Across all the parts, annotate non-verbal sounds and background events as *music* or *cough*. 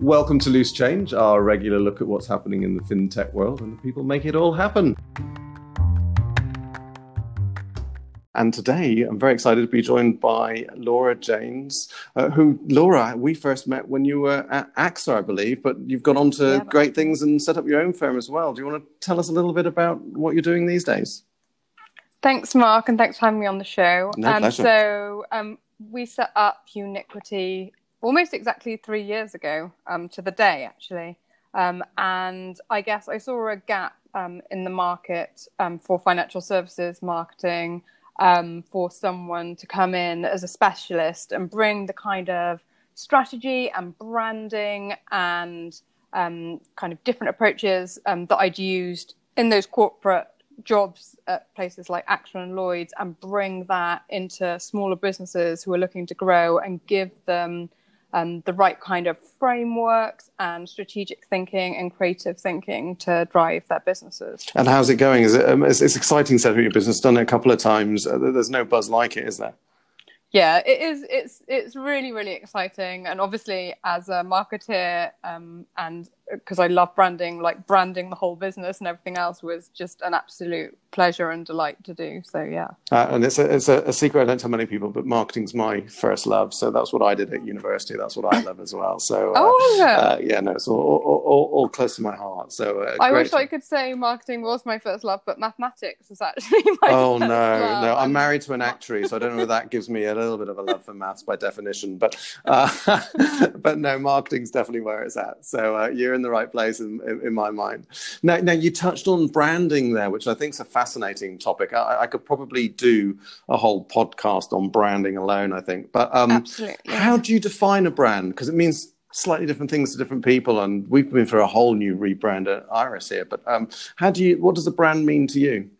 Welcome to Loose Change, our regular look at what's happening in the fintech world and the people make it all happen. And today, I'm very excited to be joined by Laura Janes, uh, who, Laura, we first met when you were at AXA, I believe, but you've gone on to yeah, great things and set up your own firm as well. Do you want to tell us a little bit about what you're doing these days? Thanks, Mark, and thanks for having me on the show. No um, pleasure. So, um, we set up Uniquity almost exactly three years ago, um, to the day actually. Um, and I guess I saw a gap um, in the market um, for financial services marketing um, for someone to come in as a specialist and bring the kind of strategy and branding and um, kind of different approaches that I'd used in those corporate jobs at places like AXA and Lloyd's and bring that into smaller businesses who are looking to grow and give them um, the right kind of frameworks and strategic thinking and creative thinking to drive their businesses. And how's it going? Is it um, it's, it's exciting setting up your business? Done it a couple of times. Uh, there's no buzz like it, is there? yeah it is it's it's really really exciting and obviously as a marketer um, and because i love branding like branding the whole business and everything else was just an absolute pleasure and delight to do so yeah uh, and it's a, it's a, a, secret i don't tell many people but marketing's my first love so that's what i did at university that's what i love as well so uh, oh yeah. Uh, yeah no it's all, all, all, all, close to my heart so uh, i wish i could say marketing was my first love but mathematics was actually *laughs* my oh no love. no i'm married to an actuary so i don't know if that gives me a little bit of a love for maths by definition, but *laughs* uh, *laughs* but no, marketing's definitely where it's at. So uh, you're in the right place in, in, in, my mind. Now, now you touched on branding there, which I think is a fascinating topic. I, I could probably do a whole podcast on branding alone. I think, but um, how do you define a brand? Because it means slightly different things to different people, and we've been through a whole new rebrand at Iress here. But um, how do you? What does a brand mean to you?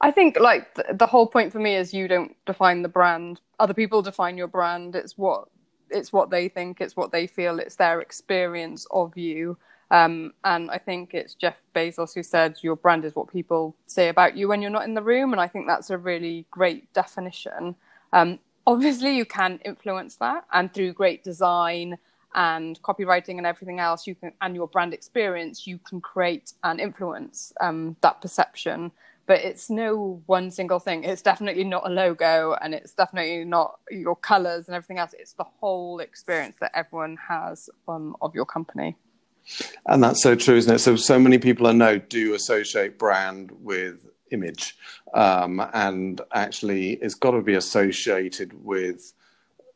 I think like the whole point for me is you don't define the brand. Other people define your brand. It's what it's what they think. It's what they feel. It's their experience of you. Um, and I think it's Jeff Bezos who said your brand is what people say about you when you're not in the room. And I think that's a really great definition. Um, obviously, you can influence that, and through great design and copywriting and everything else, you can and your brand experience, you can create and influence um, that perception but it's no one single thing. It's definitely not a logo and it's definitely not your colors and everything else. It's the whole experience that everyone has um, of your company. And that's so true, isn't it? So, so many people I know do associate brand with image. Um, and actually, it's got to be associated with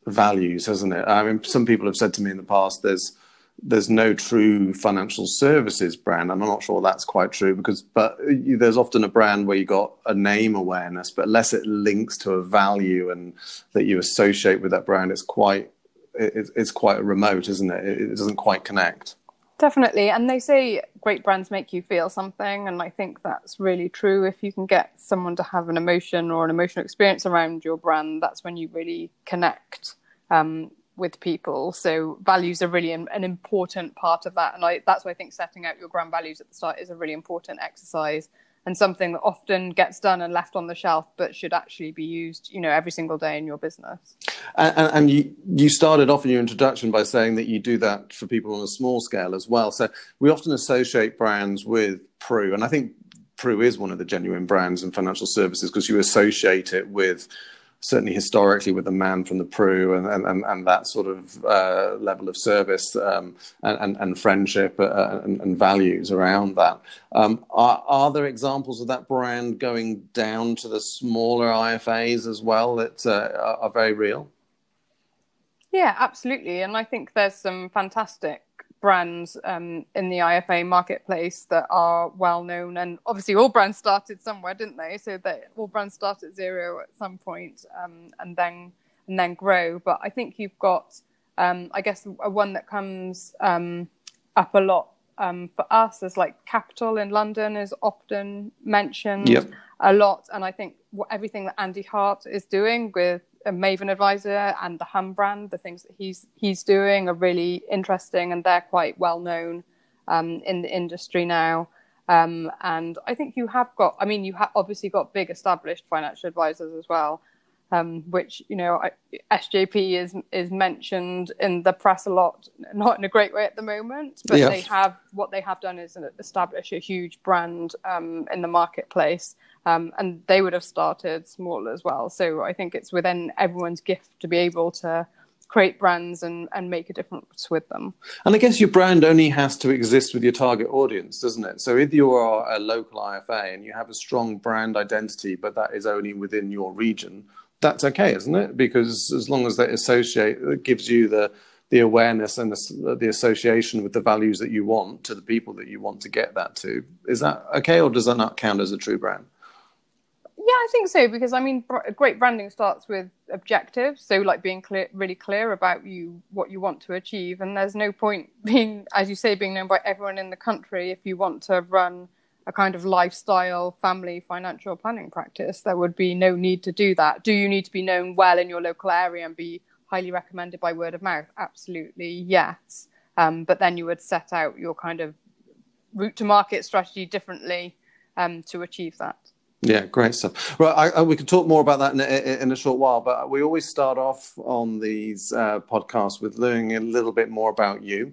values, hasn't it? I mean, some people have said to me in the past, there's there's no true financial services brand. I'm not sure that's quite true because, but there's often a brand where you got a name awareness, but unless it links to a value and that you associate with that brand, it's quite it's quite remote, isn't it? It doesn't quite connect. Definitely, and they say great brands make you feel something, and I think that's really true. If you can get someone to have an emotion or an emotional experience around your brand, that's when you really connect. Um, with people. So values are really an, an, important part of that, and I, that's why I think setting out your grand values at the start is a really important exercise and something that often gets done and left on the shelf, but should actually be used, you know, every single day in your business. And, and you you started off in your introduction by saying that you do that for people on a small scale as well. So we often associate brands with Pru, and I think Pru is one of the genuine brands in financial services because you associate it with certainly historically with the man from the Pru and, and, and that sort of uh, level of service um, and, and, and, friendship uh, and, and, values around that. Um, are, are there examples of that brand going down to the smaller IFAs as well that uh, are very real? Yeah, absolutely. And I think there's some fantastic brands um, in the IFA marketplace that are well known. And obviously, all brands started somewhere, didn't they? So that all brands start at zero at some point, um, and then and then grow. But I think you've got, um, I guess, a one that comes um, up a lot um, for us is like Capital in London is often mentioned yep. a lot, and I think what, everything that Andy Hart is doing with a Maven advisor and the Hum brand, the things that he's he's doing are really interesting and they're quite well known um, in the industry now. Um, and I think you have got, I mean, you have obviously got big established financial advisors as well. um, which you know SJP is is mentioned in the press a lot, not in a great way at the moment, but yeah. they have what they have done is establish a huge brand um, in the marketplace, um, and they would have started small as well. So I think it's within everyone's gift to be able to create brands and, and make a difference with them. And I guess your brand only has to exist with your target audience, doesn't it? So if you are a local IFA and you have a strong brand identity, but that is only within your region, that's okay, isn't it? Because as long as that associate it gives you the the awareness and the, the association with the values that you want to the people that you want to get that to, is that okay, or does that not count as a true brand? Yeah, I think so because I mean, great branding starts with objectives. So, like being clear, really clear about you what you want to achieve, and there's no point being, as you say, being known by everyone in the country if you want to run a kind of lifestyle, family, financial planning practice. There would be no need to do that. Do you need to be known well in your local area and be highly recommended by word of mouth? Absolutely, yes. Um, but then you would set out your kind of route to market strategy differently um, to achieve that. Yeah, great stuff. Right, I, I, we can talk more about that in a, in a, short while, but we always start off on these uh, podcasts with learning a little bit more about you,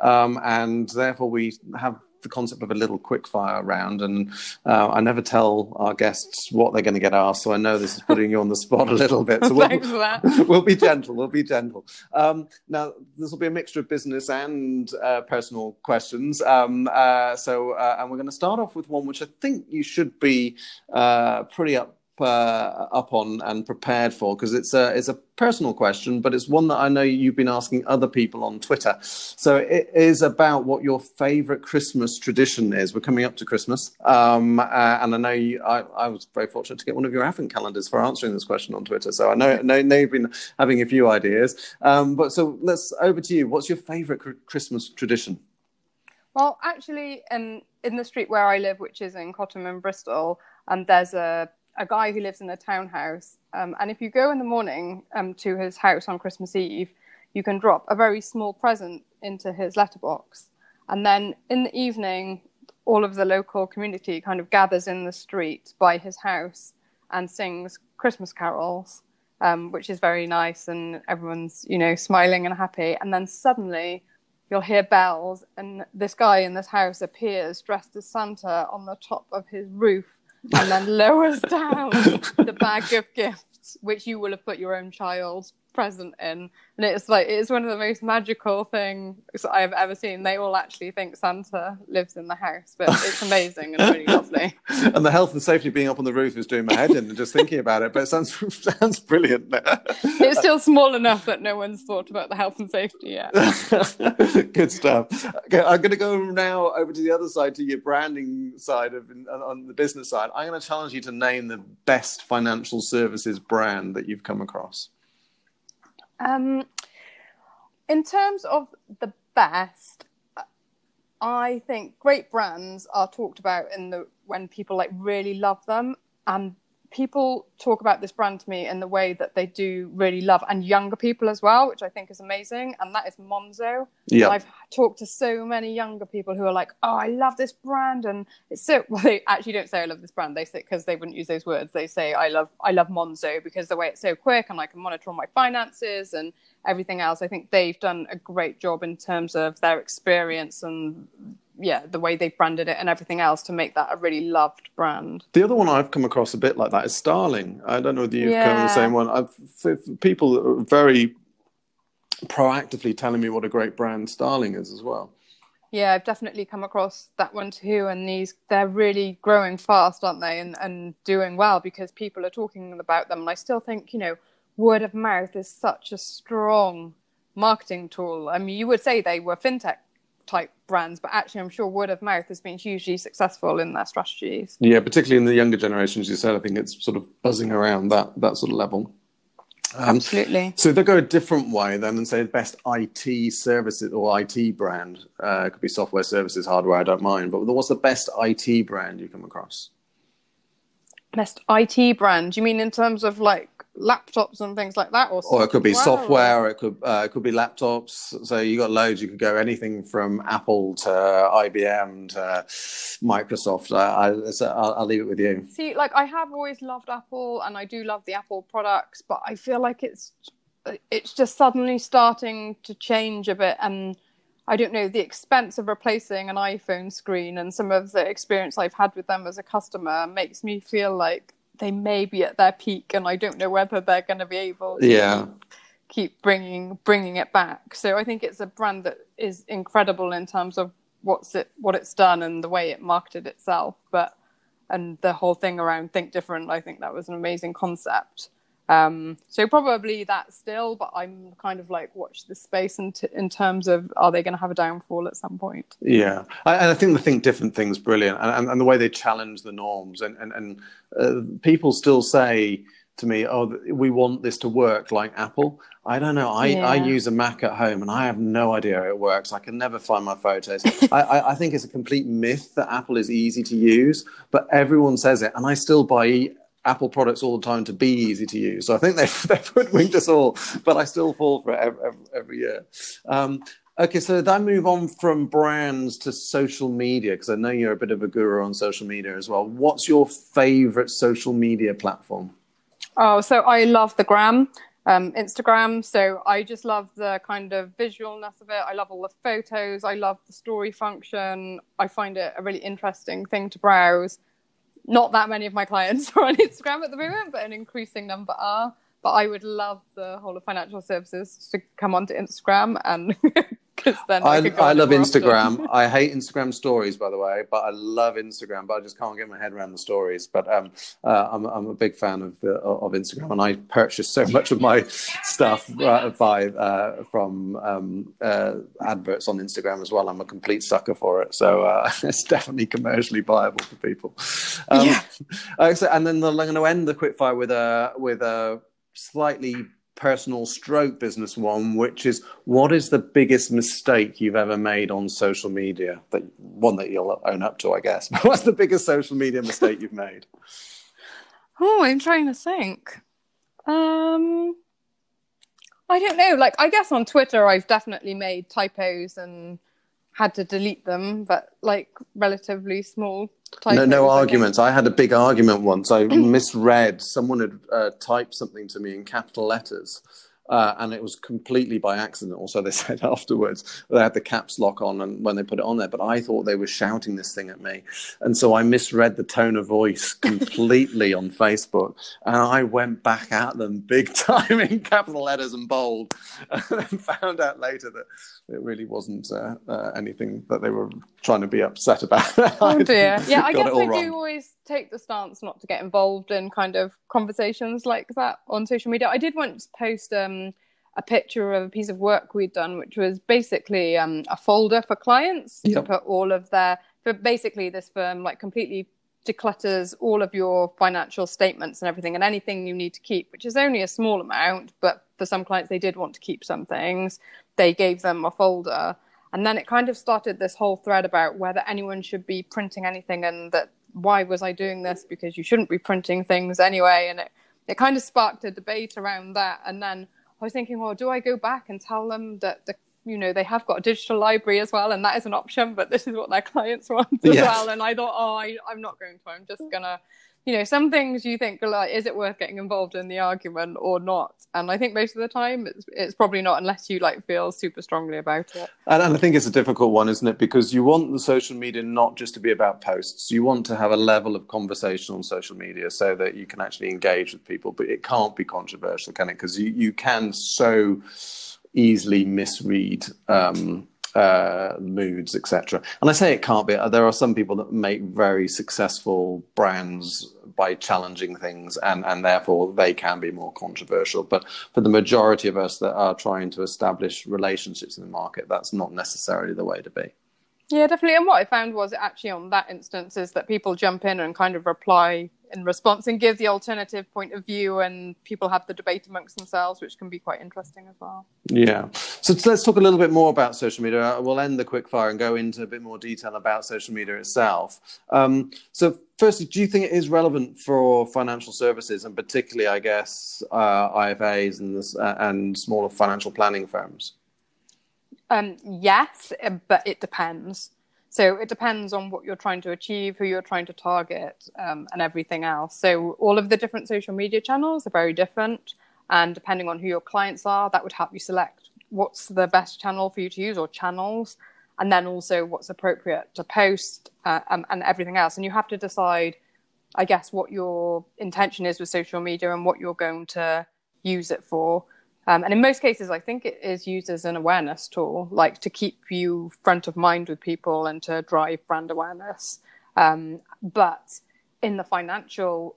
um, and therefore we have the concept of a little quick fire round, and uh, I never tell our guests what they're going to get asked, so I know this is putting you on the spot a little bit. So we'll, *laughs* we'll be gentle. We'll be gentle. Um, now this will be a mixture of business and uh, personal questions. Um, uh, so, uh, and we're going to start off with one which I think you should be uh, pretty up uh, up on and prepared for because it's a it's a personal question, but it's one that I know you've been asking other people on Twitter. So it is about what your favourite Christmas tradition is. We're coming up to Christmas, um, uh, and I know you, I, I, was very fortunate to get one of your Advent calendars for answering this question on Twitter. So I know know, know you've been having a few ideas. Um, but so let's over to you. What's your favourite cr- Christmas tradition? Well, actually, in in the street where I live, which is in Cotham in Bristol, um, there's a a guy who lives in a townhouse. Um, and if you go in the morning um, to his house on Christmas Eve, you can drop a very small present into his letterbox. And then in the evening, all of the local community kind of gathers in the street by his house and sings Christmas carols, um, which is very nice. And everyone's, you know, smiling and happy. And then suddenly, you'll hear bells, and this guy in this house appears dressed as Santa on the top of his roof and then lowers down *laughs* the bag of gifts, which you will have put your own child present in. And it's like it's one of the most magical things I have ever seen. They all actually think Santa lives in the house, but it's *laughs* amazing and really lovely. *laughs* And the health and safety being up on the roof is doing my head in and just thinking about it. But it sounds *laughs* sounds brilliant. it's still small enough that no one's thought about the health and safety yet. Good stuff. Okay, I'm going to go now over to the other side, to your branding side of on the business side. I'm going to challenge you to name the best financial services brand that you've come across. Um, in terms of the best, I think great brands are talked about in the when people like really love them, and people talk about this brand to me in the way that they do really love and younger people as well which i think is amazing and that is monzo. Yeah. I've talked to so many younger people who are like oh i love this brand and it's so well they actually don't say i love this brand they say because they wouldn't use those words they say i love i love monzo because the way it's so quick and i can monitor all my finances and everything else i think they've done a great job in terms of their experience and yeah, the way they branded it and everything else to make that a really loved brand. The other one I've come across a bit like that is Starling. I don't know whether you've yeah. come the same one. I've, people are very proactively telling me what a great brand Starling is as well. Yeah, I've definitely come across that one too, and these they're really growing fast, aren't they? And and doing well because people are talking about them. And I still think you know word of mouth is such a strong marketing tool. I mean, you would say they were fintech type brands, but actually, I'm sure word of mouth has been hugely successful in their strategies. Yeah, particularly in the younger generations, you said. I think it's sort of buzzing around that that sort of level. Um, Absolutely. So they go a different way then and say the best IT services or IT brand. Uh, could be software services, hardware, I don't mind. But what's the best IT brand you come across? Best IT brand? You mean in terms of like laptops and things like that, or or it could be software, or it could uh, it could be laptops. So you got loads. You could go anything from Apple to IBM to Microsoft. I, I, so I'll, I'll leave it with you. See, like I have always loved Apple, and I do love the Apple products, but I feel like it's it's just suddenly starting to change a bit, and I don't know the expense of replacing an iPhone screen and some of the experience I've had with them as a customer makes me feel like they may be at their peak, and I don't know whether they're going to be able to Yeah. keep bringing bringing it back. So I think it's a brand that is incredible in terms of what's it what it's done and the way it marketed itself, but and the whole thing around think different. I think that was an amazing concept. Um, so probably that still, but I'm kind of like watch the space in, t- in terms of are they going to have a downfall at some point? Yeah, I, and I think the think different thing's brilliant, and, and, and the way they challenge the norms, and and, and uh, people still say to me, "Oh, th- we want this to work like Apple." I don't know. I, I use a Mac at home, and I have no idea how it works. I can never find my photos. *laughs* I, I, I think it's a complete myth that Apple is easy to use, but everyone says it, and I still buy Apple products all the time to be easy to use. So I think they've, *laughs* they've hoodwinked us all, but I still fall for it every, every, every year. Um, okay, so then move on from brands to social media, because I know you're a bit of a guru on social media as well. What's your favorite social media platform? Oh, so I love the gram, um, Instagram. So I just love the kind of visualness of it. I love all the photos. I love the story function. I find it a really interesting thing to browse. Not that many of my clients *laughs* are on Instagram at the moment, but an increasing number are. But I would love the whole of financial services to come onto Instagram and *laughs* because then I, I, I love often. Instagram. I hate Instagram stories, by the way, but I love Instagram. But I just can't get my head around the stories. But um, uh, I'm I'm a big fan of uh, of Instagram, and I purchase so much of my stuff *laughs* uh, by uh, from um, uh, adverts on Instagram as well. I'm a complete sucker for it, so uh, *laughs* it's definitely commercially viable for people. Um, Yeah. so, and then I'm going to end the quickfire with a with a slightly personal stroke business one, which is what is the biggest mistake you've ever made on social media? That one that you'll own up to, I guess. *laughs* But what's the biggest social media mistake you've made? Oh, I'm trying to think. Um, I don't know. Like, I guess on Twitter, I've definitely made typos and had to delete them, but like relatively small. No, no arguments. I had a big argument once. I misread. Someone had uh, typed something to me in capital letters, uh, and it was completely by accident. Also, they *laughs* said afterwards they had the caps lock on, and when they put it on there, but I thought they were shouting this thing at me, and so I misread the tone of voice *laughs* completely on Facebook, and I went back at them big *laughs* time in capital letters and bold, and found out later that it really wasn't uh, uh, anything that they were trying to be upset about. *laughs* Oh dear. Yeah, I guess I wrong. do always take the stance not to get involved in kind of conversations like that on social media. I did once post um, a picture of a piece of work we'd done, which was basically um, a folder for clients to put all of their. For basically, this firm like completely declutters all of your financial statements and everything, and anything you need to keep, which is only a small amount, but for some clients they did want to keep some things. They gave them a folder. And then it kind of started this whole thread about whether anyone should be printing anything and that why was I doing this? Because you shouldn't be printing things anyway. And it, it kind of sparked a debate around that. And then I was thinking, well, do I go back and tell them that the you know they have got a digital library as well and that is an option but this is what their clients *laughs* want as Yes. well and i thought oh I, i'm not going to i'm just gonna you know some things you think like is it worth getting involved in the argument or not and i think most of the time it's, it's probably not unless you like feel super strongly about it And, and I think it's a difficult one, isn't it? Because you want the social media not just to be about posts. You want to have a level of conversation on social media so that you can actually engage with people, but it can't be controversial, can it? Because you, you can so easily misread um, uh, moods, etc. And I say it can't be. There are some people that make very successful brands by challenging things, and, and therefore they can be more controversial. But for the majority of us that are trying to establish relationships in the market, that's not necessarily the way to be. Yeah, definitely. And what I found was actually on that instance is that people jump in and kind of reply in response and give the alternative point of view, and people have the debate amongst themselves, which can be quite interesting as well. Yeah. So let's talk a little bit more about social media. We'll end the quickfire and go into a bit more detail about social media itself. Um, so, firstly, do you think it is relevant for financial services, and particularly, I guess, uh, IFAs and, this, uh, and smaller financial planning firms? Um, yes, but it depends. So it depends on what you're trying to achieve, who you're trying to target, um, and everything else. So all of the different social media channels are very different, and depending on who your clients are, that would help you select what's the best channel for you to use or channels, and then also what's appropriate to post uh, um, and everything else. And you have to decide, I guess, what your intention is with social media and what you're going to use it for. Um, and in most cases, I think it is used as an awareness tool, like to keep you front of mind with people and to drive brand awareness. Um, but in the financial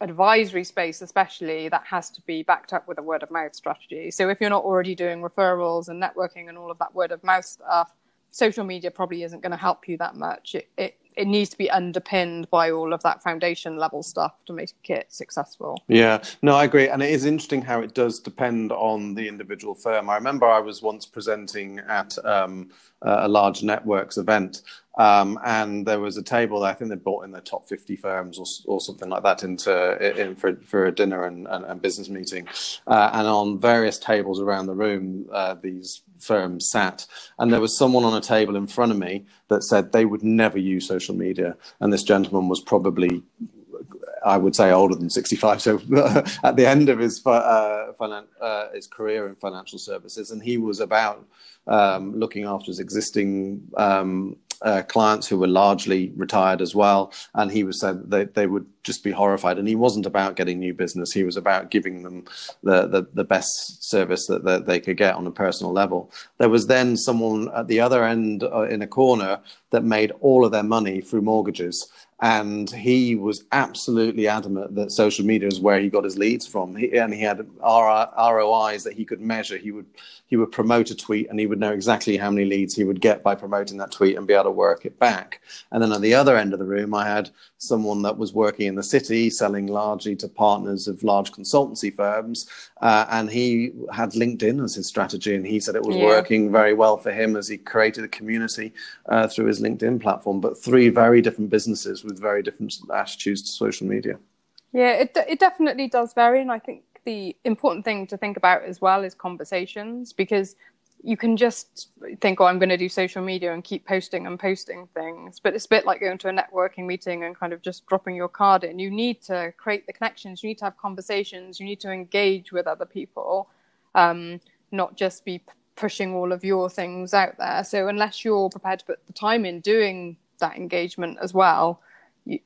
advisory space, especially, that has to be backed up with a word of mouth strategy. So if you're not already doing referrals and networking and all of that word of mouth stuff, social media probably isn't going to help you that much. It, it it needs to be underpinned by all of that foundation level stuff to make it successful. Yeah, no, I agree. And it is interesting how it does depend on the individual firm. I remember I was once presenting at um, a large networks event. Um, and there was a table that I think they brought in the top 50 firms or, or something like that into in for, for a dinner and, and, and business meeting. Uh, and on various tables around the room, uh, these firms sat. And there was someone on a table in front of me that said they would never use social media. And this gentleman was probably I would say older than 65. So *laughs* at the end of his uh, finan- uh, his career in financial services, and he was about um, looking after his existing um, uh, clients who were largely retired as well. And he was said that they would just be horrified. And he wasn't about getting new business. He was about giving them the, the, the best service that, that they could get on a personal level. There was then someone at the other end uh, in a corner that made all of their money through mortgages and he was absolutely adamant that social media is where he got his leads from. He, and he had ROIs that he could measure. He would he would promote a tweet, and he would know exactly how many leads he would get by promoting that tweet, and be able to work it back. And then at the other end of the room, I had someone that was working in the city, selling largely to partners of large consultancy firms, uh, and he had LinkedIn as his strategy, and he said it was yeah. working very well for him as he created a community uh, through his LinkedIn platform. But three very different businesses with very different attitudes to social media. Yeah, it it definitely does vary, and I think the important thing to think about as well is conversations because you can just think, oh, I'm going to do social media and keep posting and posting things. But it's a bit like going to a networking meeting and kind of just dropping your card in. You need to create the connections, you need to have conversations, you need to engage with other people, um, not just be pushing all of your things out there. So, unless you're prepared to put the time in doing that engagement as well,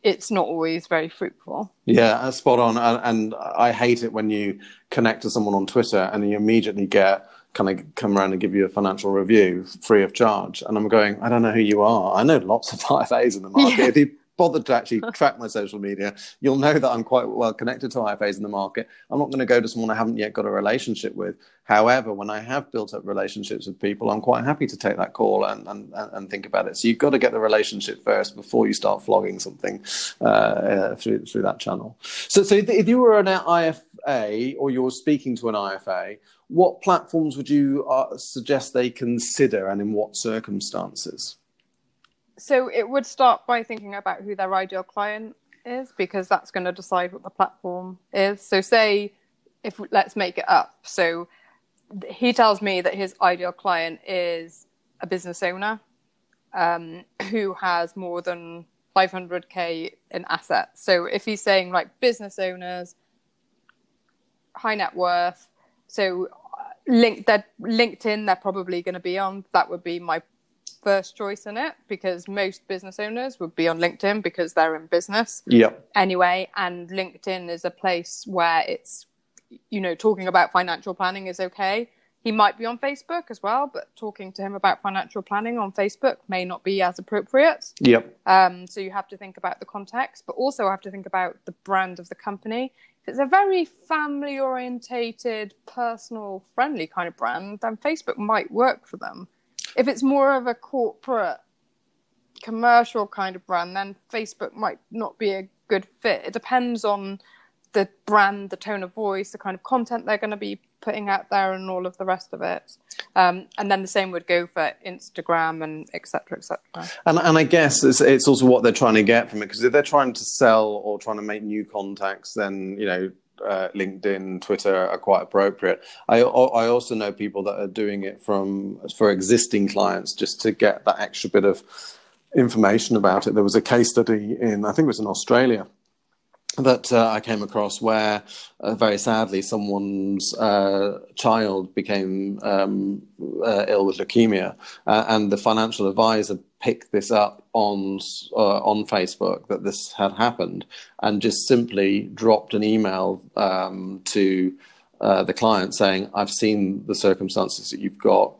it's not always very fruitful. Yeah, spot on. And, and, I hate it when you connect to someone on Twitter and you immediately get kind of come around and give you a financial review free of charge. And I'm going, I don't know who you are. I know lots of *laughs* IFAs in the market. Yeah. If you bothered to actually *laughs* track my social media, you'll know that I'm quite well connected to IFAs in the market. I'm not going to go to someone I haven't yet got a relationship with. However, when I have built up relationships with people, I'm quite happy to take that call and, and, and think about it. So you've got to get the relationship first before you start flogging something uh, uh, through, through that channel. So, so if you were an IFA or you're speaking to an IFA, what platforms would you uh, suggest they consider and in what circumstances? So it would start by thinking about who their ideal client is because that's going to decide what the platform is. So say if let's make it up. So he tells me that his ideal client is a business owner um, who has more than 500k in assets. So if he's saying like business owners, high net worth, so uh, link that LinkedIn they're probably going to be on. That would be my first choice in it because most business owners would be on LinkedIn because they're in business. Yep. Anyway, and LinkedIn is a place where it's you know talking about financial planning is okay. He might be on Facebook as well, but talking to him about financial planning on Facebook may not be as appropriate. Yep. Um, so you have to think about the context, but also have to think about the brand of the company. If it's a very family orientated, personal friendly kind of brand, then Facebook might work for them. If it's more of a corporate commercial kind of brand, then Facebook might not be a good fit. It depends on the brand, the tone of voice, the kind of content they're going to be putting out there, and all of the rest of it. Um, and then the same would go for Instagram and etc. etc. And and I guess it's it's also what they're trying to get from it because if they're trying to sell or trying to make new contacts, then you know. Uh, LinkedIn, Twitter are quite appropriate. I I also know people that are doing it from for existing clients just to get that extra bit of information about it. There was a case study in I think it was in Australia that uh, I came across where, uh, very sadly, someone's uh, child became um, uh, ill with leukemia, uh, and the financial advisor picked this up on uh, on Facebook that this had happened, and just simply dropped an email um, to the client saying, "I've seen the circumstances that you've got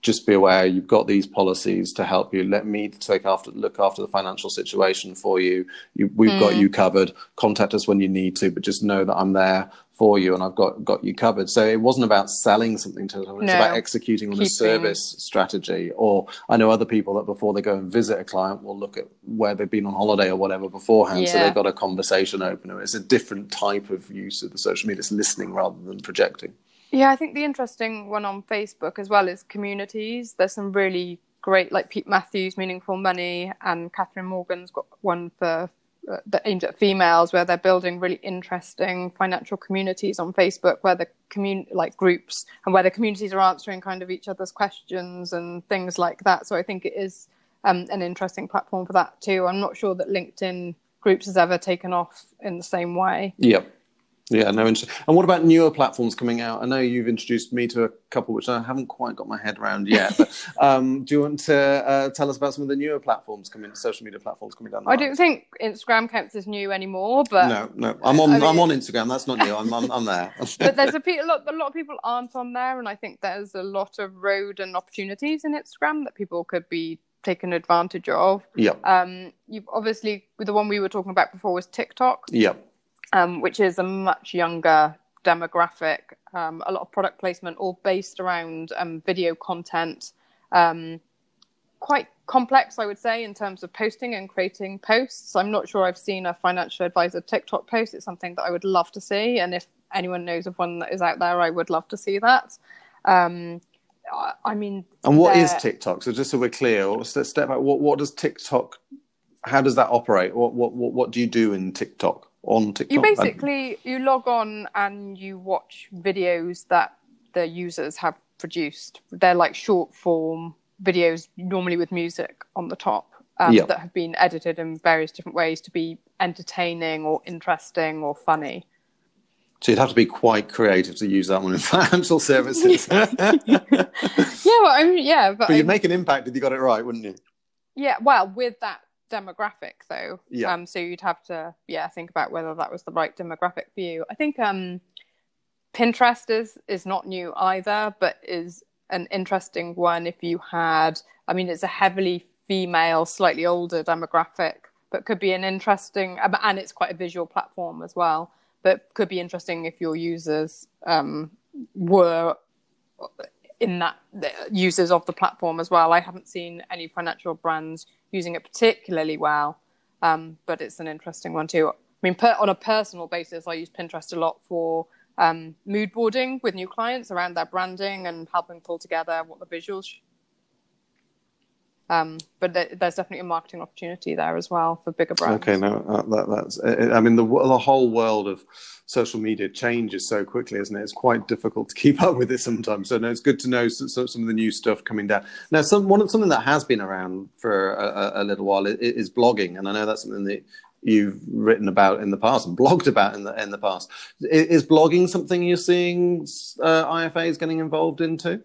just be aware you've got these policies to help you. Let me take after look after the financial situation for you. you we've mm. got hmm. you covered. Contact us when you need to, but just know that I'm there for you and I've got got you covered. So it wasn't about selling something to them. It's no. about executing on a service strategy. Or I know other people that before they go and visit a client will look at where they've been on holiday or whatever beforehand. Yeah. So they've got a conversation opener. It's a different type of use of the social media. It's listening rather than projecting. Yeah, I think the interesting one on Facebook as well is communities. There's some really great, like Pete Matthews, Meaningful Money, and Catherine Morgan's got one for that aimed at females, where they're building really interesting financial communities on Facebook, where the community, like groups, and where the communities are answering kind of each other's questions and things like that. So I think it is um, an interesting platform for that too. I'm not sure that LinkedIn groups has ever taken off in the same way. Yep. Yeah, no interest. And what about newer platforms coming out? I know you've introduced me to a couple which I haven't quite got my head around yet. But *laughs* um, do you want to uh, tell us about some of the newer platforms coming, social media platforms coming down? I don't think Instagram counts as new anymore, but no, no, I'm on. I am on Instagram. That's not new. I'm, I'm, I'm there. *laughs* but there's a, a lot. A lot of people aren't on there, and I think there's a lot of road and opportunities in Instagram that people could be taken advantage of. Yeah. Um, you've obviously the one we were talking about before was TikTok. Yeah um, which is a much younger demographic. Um, a lot of product placement, all based around um, video content. Um, quite complex, I would say, in terms of posting and creating posts. I'm not sure I've seen a financial advisor TikTok post. It's something that I would love to see, and if anyone knows of one that is out there, I would love to see that. Um, I mean, and what is TikTok? So just so we're clear, let's step back. What what does TikTok? How does that operate? What what what, what do you do in TikTok? On TikTok? You basically you log on and you watch videos that the users have produced. They're like short form videos, normally with music on the top, um, yep. that have been edited in various different ways to be entertaining or interesting or funny. So you'd have to be quite creative to use that one in *laughs* financial services. *laughs* yeah, well, I mean, yeah, but, but you'd make an impact if you got it right, wouldn't you? Yeah, well, with that demographic though. Yeah. Um, so you'd have to yeah think about whether that was the right demographic for you. I think um, Pinterest is is not new either, but is an interesting one if you had. I mean, it's a heavily female, slightly older demographic, but could be an interesting um, and it's quite a visual platform as well. But could be interesting if your users um, were in that users of the platform as well. I haven't seen any financial brands using it particularly well, um, but it's an interesting one too. I mean, per, on a personal basis, I use Pinterest a lot for um, mood boarding with new clients around their branding and helping pull together what the visuals um, but th- there's definitely a marketing opportunity there as well for bigger brands. Okay, no, uh, that, that's. Uh, I mean, the, the whole world of social media changes so quickly, isn't it? It's quite difficult to keep *laughs* up with it sometimes. So, no, it's good to know some, some of the new stuff coming down. Now, some one something that has been around for a, a little while is, is blogging, and I know that's something that you've written about in the past and blogged about in the in the past. Is, is blogging something you're seeing uh, IFAs getting involved into?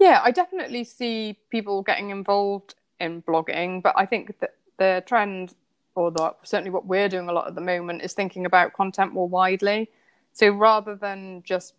Yeah, I definitely see people getting involved in blogging, but I think that the trend, or the, certainly what we're doing a lot at the moment, is thinking about content more widely. So rather than just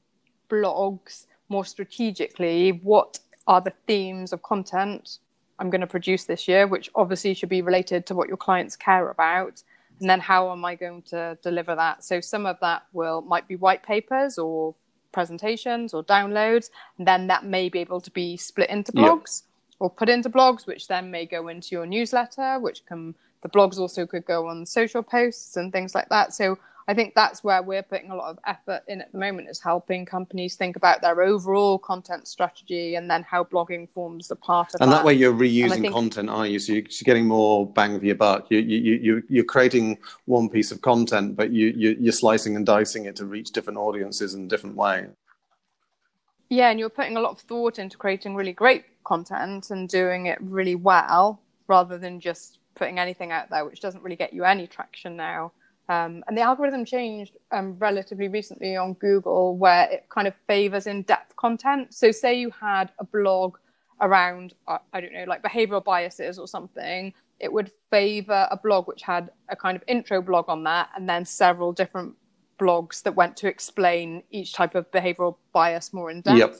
blogs, more strategically, what are the themes of content I'm going to produce this year, which obviously should be related to what your clients care about, and then how am I going to deliver that? So some of that will might be white papers or presentations or downloads, then that may be able to be split into blogs yep. or put into blogs, which then may go into your newsletter, which can the blogs also could go on social posts and things like that. So I think that's where we're putting a lot of effort in at the moment is helping companies think about their overall content strategy and then how blogging forms a part of and that. And that way you're reusing think- content, are you? So you're getting more bang for your buck. You, you, you, you're creating one piece of content, but you, you, you're slicing and dicing it to reach different audiences in a different ways. Yeah, and you're putting a lot of thought into creating really great content and doing it really well rather than just putting anything out there, which doesn't really get you any traction now. Um, and the algorithm changed um, relatively recently on Google, where it kind of favors in-depth content. So, say you had a blog around, uh, I don't know, like behavioral biases or something, it would favor a blog which had a kind of intro blog on that, and then several different blogs that went to explain each type of behavioral bias more in depth. Yep.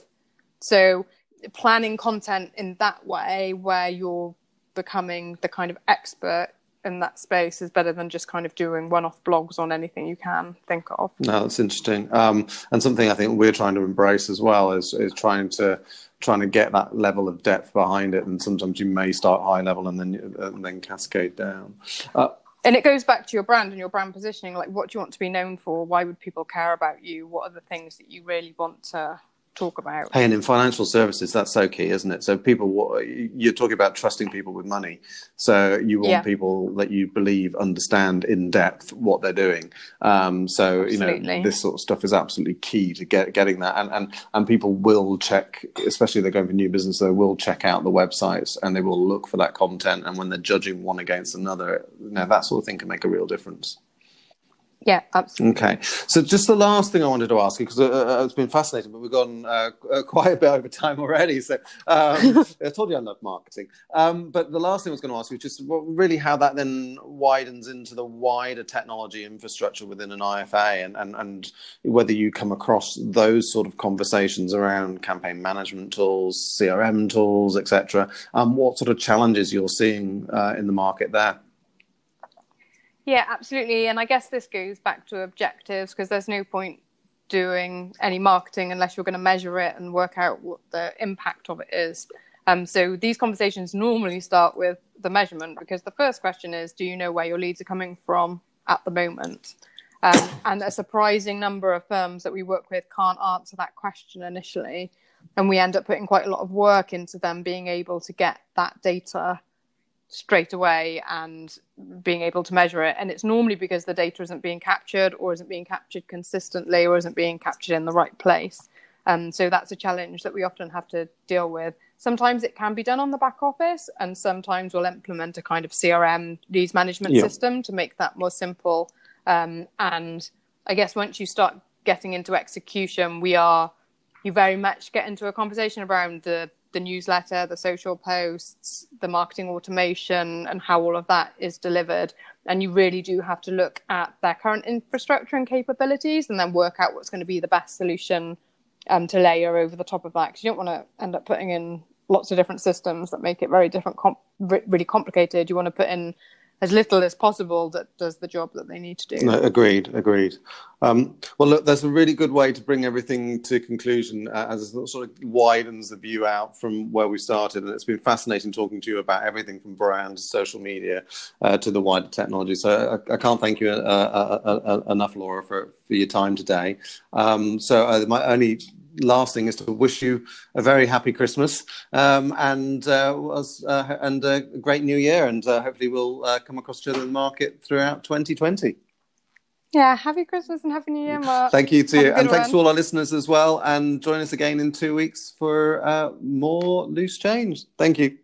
So, planning content in that way, where you're becoming the kind of expert in that space is better than just kind of doing one-off blogs on anything you can think of. No, that's interesting, um, and something I think we're trying to embrace as well is is trying to trying to get that level of depth behind it. And sometimes you may start high level and then and then cascade down. Uh, and it goes back to your brand and your brand positioning. Like, what do you want to be known for? Why would people care about you? What are the things that you really want to talk about. Hey, and in financial services, that's so key, isn't it? So people, you're talking about trusting people with money. So you want yeah. people that you believe understand in depth what they're doing. Um, so absolutely. you know this sort of stuff is absolutely key to get getting that, and and and people will check, especially if they're going for new business, they will check out the websites and they will look for that content. And when they're judging one against another, you know that sort of thing can make a real difference. Yeah, absolutely. Okay. So, just the last thing I wanted to ask you, because uh, uh, it's been fascinating, but we've gone uh, uh quite a bit over time already. So, um, *laughs* I told you I love marketing. Um, but the last thing I was going to ask you is just really how that then widens into the wider technology infrastructure within an IFA and, and, and whether you come across those sort of conversations around campaign management tools, CRM tools, etc. Um, what sort of challenges you're seeing uh, in the market there? Yeah, absolutely. And I guess this goes back to objectives because there's no point doing any marketing unless you're going to measure it and work out what the impact of it is. Um, so these conversations normally start with the measurement because the first question is Do you know where your leads are coming from at the moment? Um, and a surprising number of firms that we work with can't answer that question initially. And we end up putting quite a lot of work into them being able to get that data straight away and being able to measure it. And it's normally because the data isn't being captured or isn't being captured consistently or isn't being captured in the right place. Um, so that's a challenge that we often have to deal with. Sometimes it can be done on the back office, and sometimes we'll implement a kind of CRM leads management yeah. system to make that more simple. Um, and I guess once you start getting into execution, we are you very much get into a conversation around the the newsletter, the social posts, the marketing automation, and how all of that is delivered. And you really do have to look at their current infrastructure and capabilities and then work out what's going to be the best solution um, to layer over the top of that. Because you don't want to end up putting in lots of different systems that make it very different, com- really complicated. You want to put in as little as possible that does the job that they need to do. No, agreed, agreed. Um, well, look, there's a really good way to bring everything to conclusion uh, as it sort of widens the view out from where we started. And it's been fascinating talking to you about everything from brand, social media, uh, to the wider technology. So I, I can't thank you uh, uh, uh, uh enough, Laura, for, for your time today. Um, so my only last thing is to wish you a very happy Christmas um, and uh, was, uh, and a great New Year, and uh, hopefully we'll uh, come across each other in the market throughout 2020. Yeah, happy Christmas and happy New Year, Mark. Thank you to you, and thanks to all our listeners as well. And join us again in two weeks for uh, more loose change. Thank you.